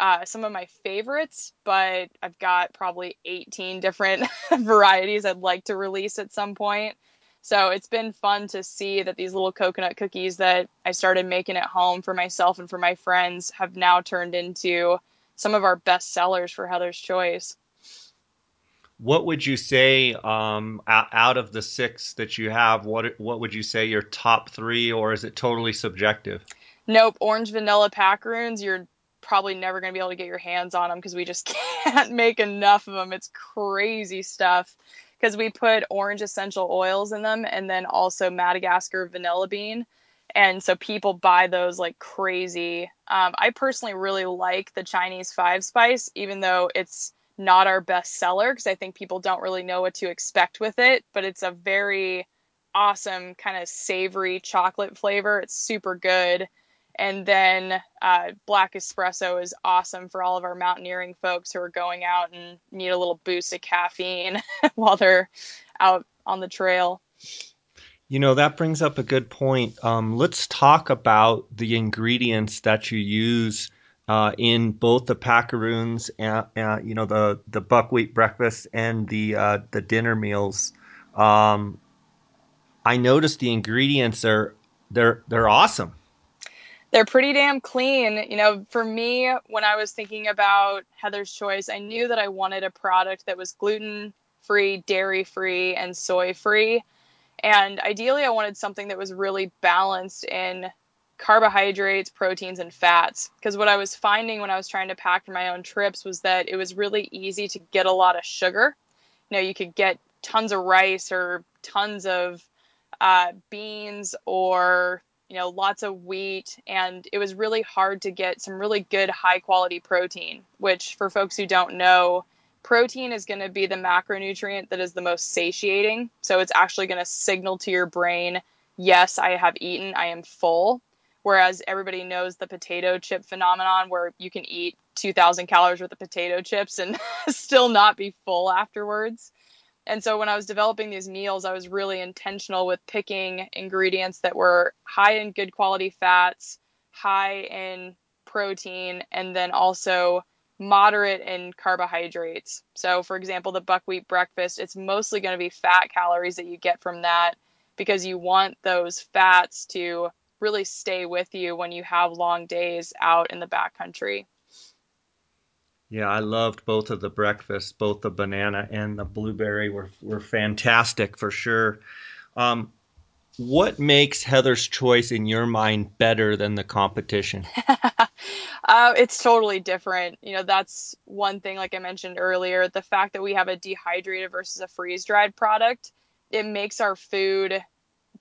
uh, some of my favorites, but I've got probably 18 different (laughs) varieties I'd like to release at some point. So it's been fun to see that these little coconut cookies that I started making at home for myself and for my friends have now turned into some of our best sellers for Heather's Choice. What would you say um, out of the six that you have? What what would you say your top three, or is it totally subjective? Nope, orange vanilla packaroons. You're probably never going to be able to get your hands on them because we just (laughs) can't make enough of them. It's crazy stuff because we put orange essential oils in them and then also Madagascar vanilla bean. And so people buy those like crazy. Um, I personally really like the Chinese five spice, even though it's not our best seller because I think people don't really know what to expect with it. But it's a very awesome kind of savory chocolate flavor. It's super good. And then uh, black espresso is awesome for all of our mountaineering folks who are going out and need a little boost of caffeine (laughs) while they're out on the trail. You know, that brings up a good point. Um, let's talk about the ingredients that you use uh, in both the packaroons and, you know, the, the buckwheat breakfast and the, uh, the dinner meals. Um, I noticed the ingredients are, they're, they're awesome they're pretty damn clean. You know, for me, when I was thinking about Heather's Choice, I knew that I wanted a product that was gluten free, dairy free, and soy free. And ideally, I wanted something that was really balanced in carbohydrates, proteins, and fats. Because what I was finding when I was trying to pack for my own trips was that it was really easy to get a lot of sugar. You know, you could get tons of rice or tons of uh, beans or you know, lots of wheat, and it was really hard to get some really good high quality protein, which for folks who don't know, protein is going to be the macronutrient that is the most satiating. So it's actually going to signal to your brain, yes, I have eaten, I am full. Whereas everybody knows the potato chip phenomenon where you can eat 2,000 calories worth of potato chips and (laughs) still not be full afterwards. And so when I was developing these meals, I was really intentional with picking ingredients that were high in good quality fats, high in protein, and then also moderate in carbohydrates. So, for example, the buckwheat breakfast, it's mostly going to be fat calories that you get from that because you want those fats to really stay with you when you have long days out in the backcountry. Yeah, I loved both of the breakfasts. Both the banana and the blueberry were were fantastic for sure. Um, what makes Heather's Choice in your mind better than the competition? (laughs) uh, it's totally different. You know, that's one thing, like I mentioned earlier, the fact that we have a dehydrated versus a freeze dried product, it makes our food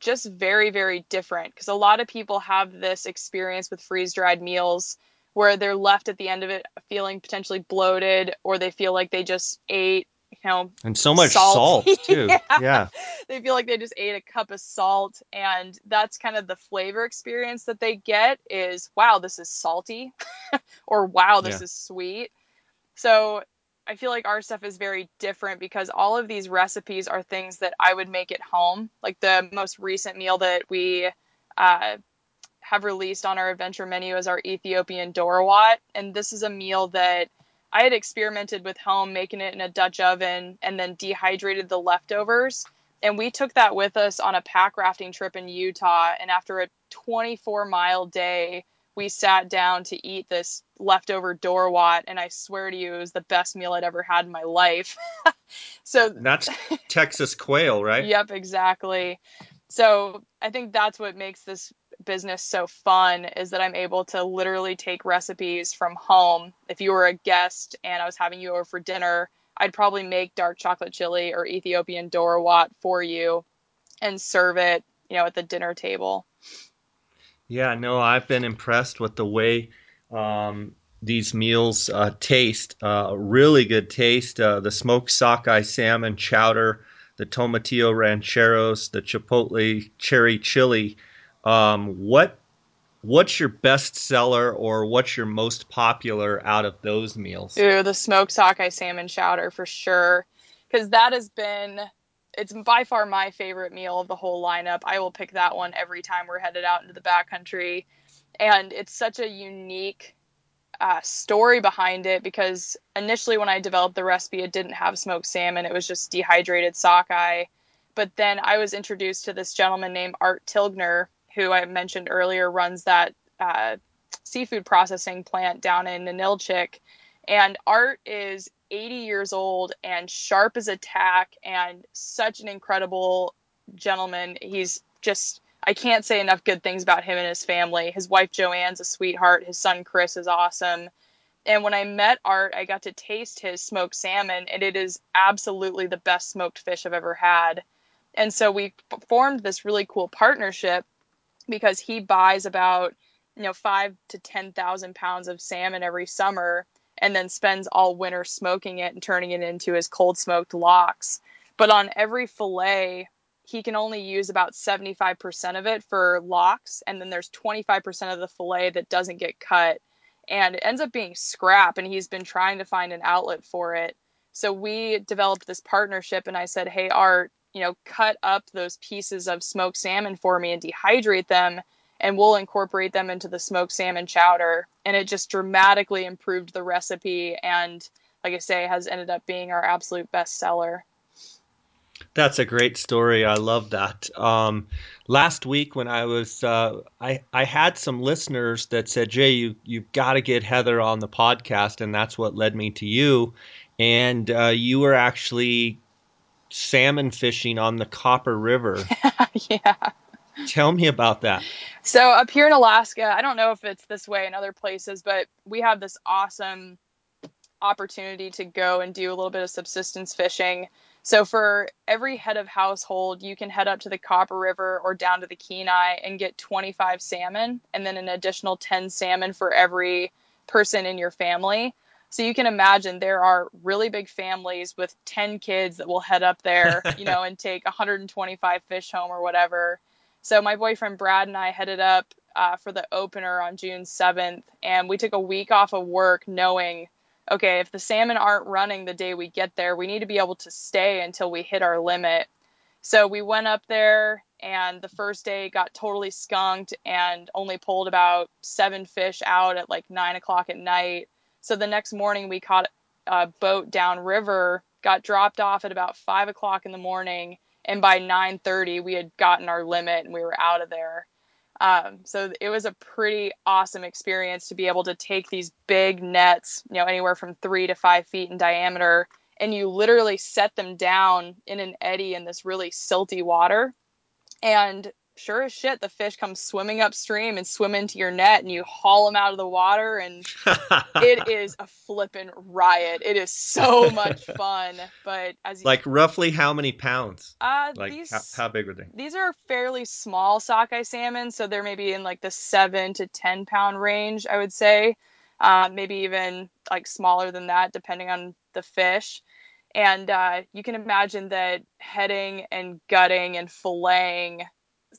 just very, very different because a lot of people have this experience with freeze dried meals where they're left at the end of it feeling potentially bloated or they feel like they just ate you know and so much salt, salt (laughs) too yeah. yeah. they feel like they just ate a cup of salt and that's kind of the flavor experience that they get is wow this is salty (laughs) or wow this yeah. is sweet so i feel like our stuff is very different because all of these recipes are things that i would make at home like the most recent meal that we uh, have released on our adventure menu is our ethiopian dorawat and this is a meal that I had experimented with home making it in a Dutch oven and then dehydrated the leftovers. And we took that with us on a pack rafting trip in Utah. And after a 24 mile day, we sat down to eat this leftover Dorawat. And I swear to you, it was the best meal I'd ever had in my life. (laughs) so that's (laughs) Texas quail, right? yep, exactly. So I think that's what makes this business so fun is that I'm able to literally take recipes from home. If you were a guest and I was having you over for dinner, I'd probably make dark chocolate chili or Ethiopian Dorawat for you and serve it, you know, at the dinner table. Yeah, no, I've been impressed with the way um, these meals uh, taste. Uh, really good taste. Uh, the smoked sockeye salmon chowder, the tomatillo rancheros, the chipotle cherry chili um, what what's your best seller or what's your most popular out of those meals? Ooh, the smoked sockeye salmon chowder for sure, because that has been it's by far my favorite meal of the whole lineup. I will pick that one every time we're headed out into the backcountry, and it's such a unique uh, story behind it because initially when I developed the recipe, it didn't have smoked salmon; it was just dehydrated sockeye. But then I was introduced to this gentleman named Art Tilgner, who I mentioned earlier, runs that uh, seafood processing plant down in Ninilchik. And Art is 80 years old and sharp as a tack and such an incredible gentleman. He's just, I can't say enough good things about him and his family. His wife Joanne's a sweetheart. His son Chris is awesome. And when I met Art, I got to taste his smoked salmon, and it is absolutely the best smoked fish I've ever had. And so we formed this really cool partnership because he buys about you know five to ten thousand pounds of salmon every summer and then spends all winter smoking it and turning it into his cold smoked lox but on every fillet he can only use about 75% of it for lox and then there's 25% of the fillet that doesn't get cut. And it ends up being scrap and he's been trying to find an outlet for it. So we developed this partnership and i said hey art you know, cut up those pieces of smoked salmon for me and dehydrate them, and we'll incorporate them into the smoked salmon chowder. And it just dramatically improved the recipe, and like I say, has ended up being our absolute best seller. That's a great story. I love that. Um, last week when I was, uh, I I had some listeners that said, "Jay, you you've got to get Heather on the podcast," and that's what led me to you. And uh, you were actually salmon fishing on the Copper River. (laughs) yeah. Tell me about that. So, up here in Alaska, I don't know if it's this way in other places, but we have this awesome opportunity to go and do a little bit of subsistence fishing. So, for every head of household, you can head up to the Copper River or down to the Kenai and get 25 salmon, and then an additional 10 salmon for every person in your family. So you can imagine there are really big families with 10 kids that will head up there, (laughs) you know, and take 125 fish home or whatever. So my boyfriend Brad and I headed up uh, for the opener on June 7th, and we took a week off of work knowing, okay, if the salmon aren't running the day we get there, we need to be able to stay until we hit our limit. So we went up there, and the first day got totally skunked and only pulled about seven fish out at like nine o'clock at night. So the next morning we caught a boat downriver, got dropped off at about five o'clock in the morning, and by 9:30 we had gotten our limit and we were out of there. Um, so it was a pretty awesome experience to be able to take these big nets, you know, anywhere from three to five feet in diameter, and you literally set them down in an eddy in this really silty water. And sure as shit, the fish come swimming upstream and swim into your net, and you haul them out of the water, and it (laughs) is a flippin' riot. It is so much (laughs) fun. But as you, like roughly how many pounds? Uh, like these, how, how big are they? These are fairly small sockeye salmon, so they're maybe in like the seven to ten pound range, I would say. Uh, maybe even like smaller than that, depending on the fish. And uh, you can imagine that heading and gutting and filleting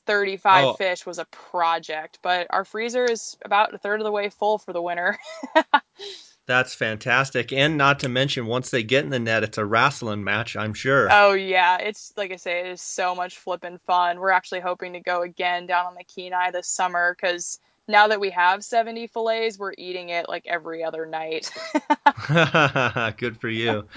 35 oh. fish was a project, but our freezer is about a third of the way full for the winter. (laughs) That's fantastic. And not to mention, once they get in the net, it's a wrestling match, I'm sure. Oh, yeah. It's like I say, it is so much flipping fun. We're actually hoping to go again down on the Kenai this summer because now that we have 70 fillets, we're eating it like every other night. (laughs) (laughs) Good for you.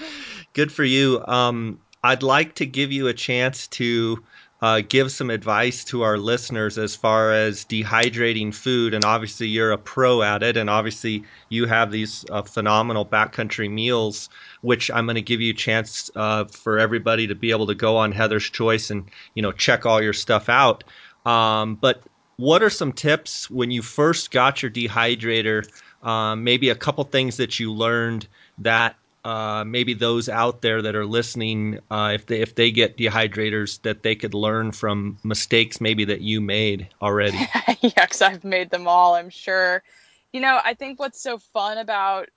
Good for you. Um, I'd like to give you a chance to uh, give some advice to our listeners as far as dehydrating food. And obviously, you're a pro at it, and obviously, you have these uh, phenomenal backcountry meals, which I'm going to give you a chance uh, for everybody to be able to go on Heather's Choice and you know check all your stuff out. Um, but what are some tips when you first got your dehydrator? Um, maybe a couple things that you learned that uh, maybe those out there that are listening, uh, if they if they get dehydrators, that they could learn from mistakes maybe that you made already. (laughs) yeah, because I've made them all. I'm sure. You know, I think what's so fun about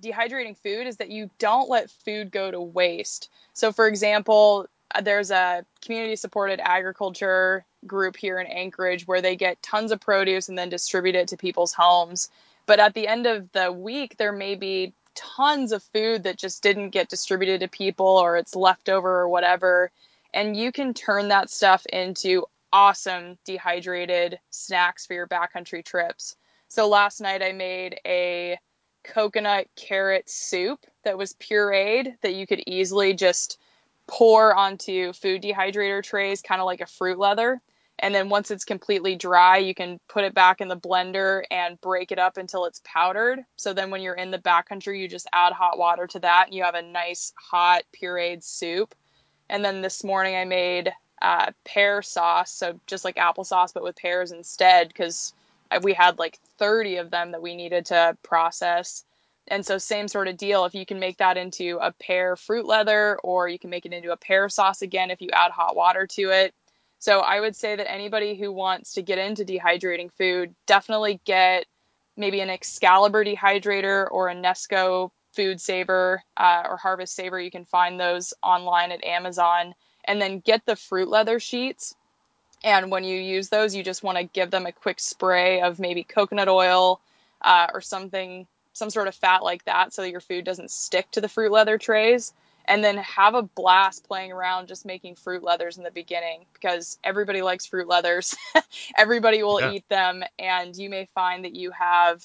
dehydrating food is that you don't let food go to waste. So, for example, uh, there's a community supported agriculture group here in Anchorage where they get tons of produce and then distribute it to people's homes. But at the end of the week, there may be tons of food that just didn't get distributed to people or it's leftover or whatever. And you can turn that stuff into awesome dehydrated snacks for your backcountry trips. So last night I made a coconut carrot soup that was pureed that you could easily just pour onto food dehydrator trays, kind of like a fruit leather. And then once it's completely dry, you can put it back in the blender and break it up until it's powdered. So then when you're in the backcountry, you just add hot water to that and you have a nice hot pureed soup. And then this morning I made uh, pear sauce, so just like applesauce but with pears instead because we had like 30 of them that we needed to process. And so same sort of deal. If you can make that into a pear fruit leather or you can make it into a pear sauce again if you add hot water to it so I would say that anybody who wants to get into dehydrating food definitely get maybe an Excalibur dehydrator or a Nesco food saver uh, or harvest saver. You can find those online at Amazon. And then get the fruit leather sheets. And when you use those, you just want to give them a quick spray of maybe coconut oil uh, or something, some sort of fat like that, so that your food doesn't stick to the fruit leather trays and then have a blast playing around just making fruit leathers in the beginning because everybody likes fruit leathers. (laughs) everybody will yeah. eat them, and you may find that you have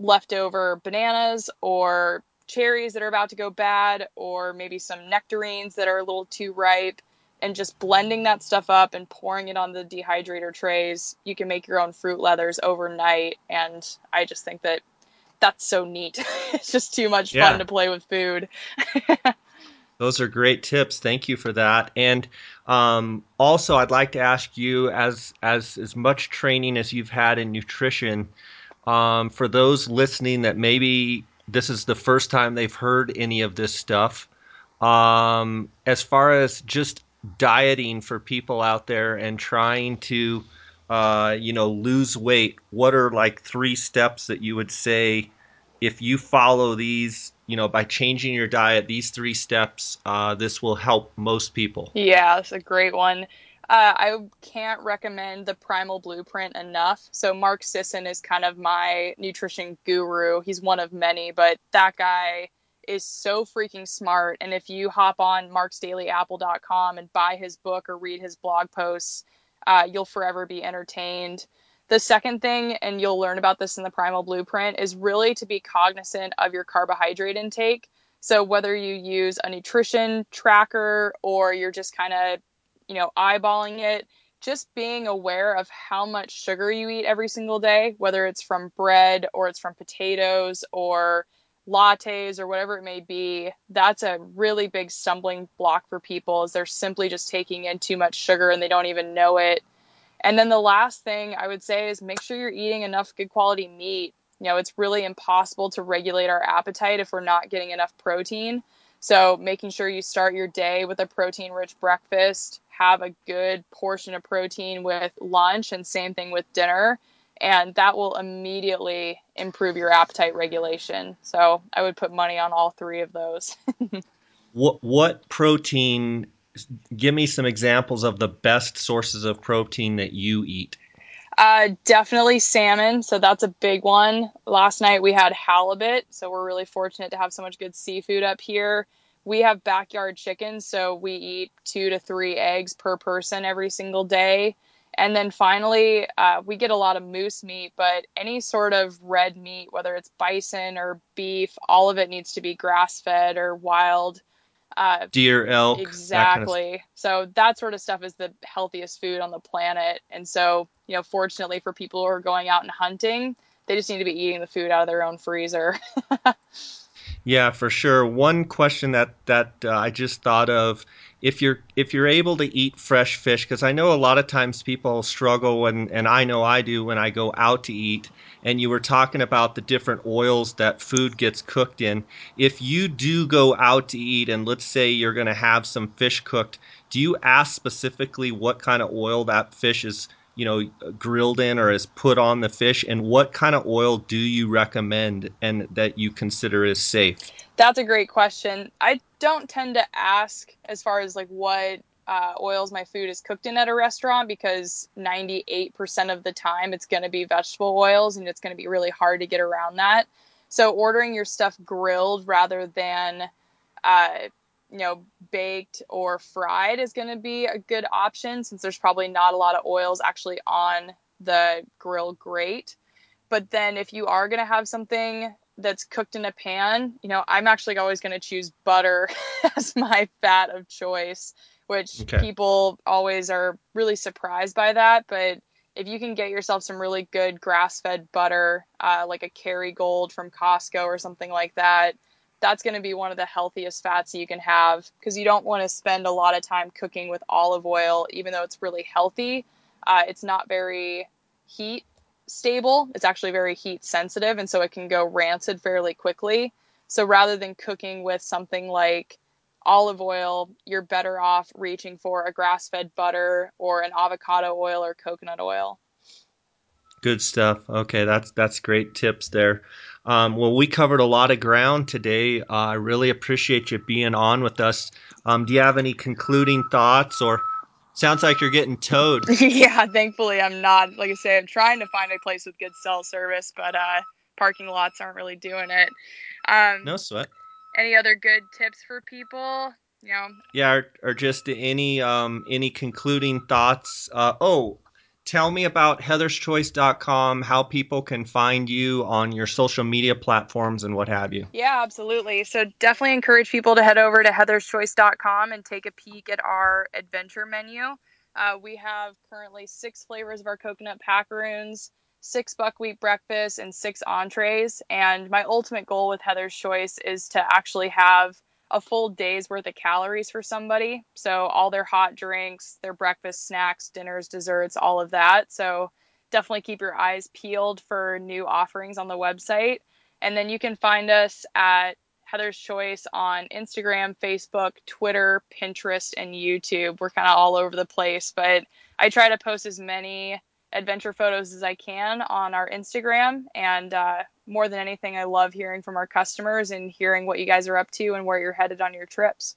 leftover bananas or cherries that are about to go bad, or maybe some nectarines that are a little too ripe. And just blending that stuff up and pouring it on the dehydrator trays, you can make your own fruit leathers overnight. And I just think that that's so neat. (laughs) it's just too much yeah. fun to play with food. (laughs) Those are great tips. Thank you for that. And um, also, I'd like to ask you, as as as much training as you've had in nutrition, um, for those listening that maybe this is the first time they've heard any of this stuff, um, as far as just dieting for people out there and trying to, uh, you know, lose weight, what are like three steps that you would say if you follow these you know, by changing your diet, these three steps, uh, this will help most people. Yeah, that's a great one. Uh, I can't recommend the Primal Blueprint enough. So Mark Sisson is kind of my nutrition guru. He's one of many, but that guy is so freaking smart. And if you hop on marksdailyapple.com and buy his book or read his blog posts, uh, you'll forever be entertained. The second thing, and you'll learn about this in the Primal Blueprint, is really to be cognizant of your carbohydrate intake. So whether you use a nutrition tracker or you're just kind of, you know, eyeballing it, just being aware of how much sugar you eat every single day, whether it's from bread or it's from potatoes or lattes or whatever it may be, that's a really big stumbling block for people is they're simply just taking in too much sugar and they don't even know it And then the last thing I would say is make sure you're eating enough good quality meat. You know, it's really impossible to regulate our appetite if we're not getting enough protein. So, making sure you start your day with a protein rich breakfast, have a good portion of protein with lunch, and same thing with dinner. And that will immediately improve your appetite regulation. So, I would put money on all three of those. (laughs) what, what protein give me some examples of the best sources of protein that you eat. Uh, definitely salmon. So that's a big one. Last night we had halibut. So we're really fortunate to have so much good seafood up here. We have backyard chickens. So we eat two to three eggs per person every single day. And then finally, uh, we get a lot of moose meat, but any sort of red meat, whether it's bison or beef, all of it needs to be grass fed or wild uh, deer, elk, exactly. That kind of so that sort of stuff is the healthiest food on the planet. And so, you know, fortunately for people who are going out and hunting, they just need to be eating the food out of their own freezer. (laughs) yeah, for sure. One question that that uh, I just thought of if you're if you're able to eat fresh fish because I know a lot of times people struggle and and I know I do when I go out to eat and you were talking about the different oils that food gets cooked in. If you do go out to eat and let's say you're going to have some fish cooked do you ask specifically what kind of oil that fish is you know grilled in or is put on the fish? And what kind of oil do you recommend and that you consider is safe? That's a great question. I don't tend to ask as far as like what uh, oils my food is cooked in at a restaurant because 98% of the time it's going to be vegetable oils and it's going to be really hard to get around that so ordering your stuff grilled rather than uh, you know, baked or fried is going to be a good option since there's probably not a lot of oils actually on the grill grate. But then if you are going to have something that's cooked in a pan, you know, I'm actually always going to choose butter (laughs) as my fat of choice, which okay. people always are really surprised by that. But if you can get yourself some really good grass fed butter, uh, like a Kerrygold from Costco or something like that, that's going to be one of the healthiest fats you can have because you don't want to spend a lot of time cooking with olive oil, even though it's really healthy. Uh, it's not very heat stable. It's actually very heat sensitive, and so it can go rancid fairly quickly. So rather than cooking with something like olive oil, you're better off reaching for a grass fed butter or an avocado oil or coconut oil. Good stuff. Okay, that's that's great tips there. Um, well, we covered a lot of ground today. Uh, I really appreciate you being on with us. Um, do you have any concluding thoughts or? Sounds like you're getting towed. (laughs) yeah, thankfully I'm not. Like I say, I'm trying to find a place with good cell service, but uh, parking lots aren't really doing it. Um, no sweat. Any other good tips for people? You know. Yeah, or, or just any um, any concluding thoughts? Uh, oh, tell me about heatherschoice.com, how people can find you on your social media platforms and what have you. Yeah, absolutely. So definitely encourage people to head over to heatherschoice.com and take a peek at our adventure menu. Uh, we have currently six flavors of our coconut packaroons, six buckwheat breakfasts, and six entrees. And my ultimate goal with Heather's Choice is to actually have – a full day's worth of calories for somebody. So all their hot drinks, their breakfast, snacks, dinners, desserts, all of that. So definitely keep your eyes peeled for new offerings on the website. And then you can find us at Heather's Choice on Instagram, Facebook, Twitter, Pinterest, and YouTube. We're kind of all over the place, but I try to post as many adventure photos as I can on our Instagram. And uh, more than anything, I love hearing from our customers and hearing what you guys are up to and where you're headed on your trips.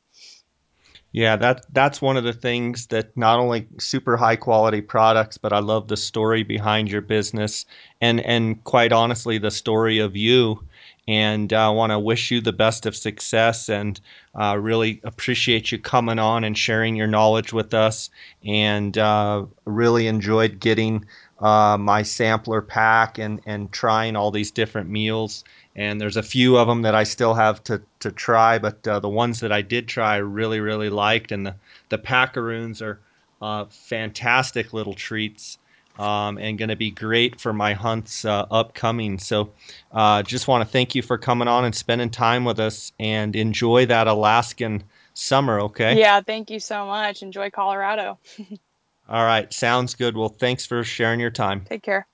Yeah, that that's one of the things that not only super high quality products, but I love the story behind your business and and quite honestly the story of you. And I uh, want to wish you the best of success and uh, really appreciate you coming on and sharing your knowledge with us. And uh, really enjoyed getting uh, my sampler pack and, and trying all these different meals. And there's a few of them that I still have to, to try, but uh, the ones that I did try, I really, really liked. And the, the packaroons are uh, fantastic little treats um, and going to be great for my hunts uh, upcoming. So uh, just want to thank you for coming on and spending time with us and enjoy that Alaskan summer, okay? Yeah, thank you so much. Enjoy Colorado. (laughs) All right, sounds good. Well, thanks for sharing your time. Take care.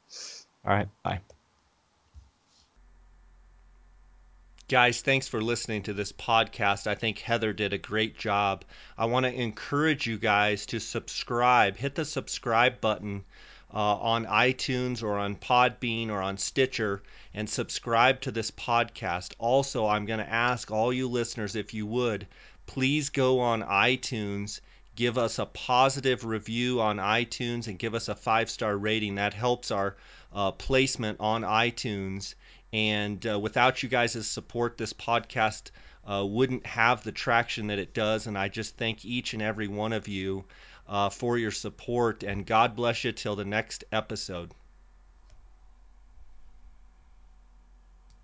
All right, bye. Guys, thanks for listening to this podcast. I think Heather did a great job. I want to encourage you guys to subscribe. Hit the subscribe button uh, on iTunes or on Podbean or on Stitcher and subscribe to this podcast. Also, I'm going to ask all you listeners if you would please go on iTunes, give us a positive review on iTunes, and give us a five star rating. That helps our uh, placement on iTunes. And uh, without you guys' support, this podcast uh, wouldn't have the traction that it does. And I just thank each and every one of you uh, for your support. And God bless you till the next episode.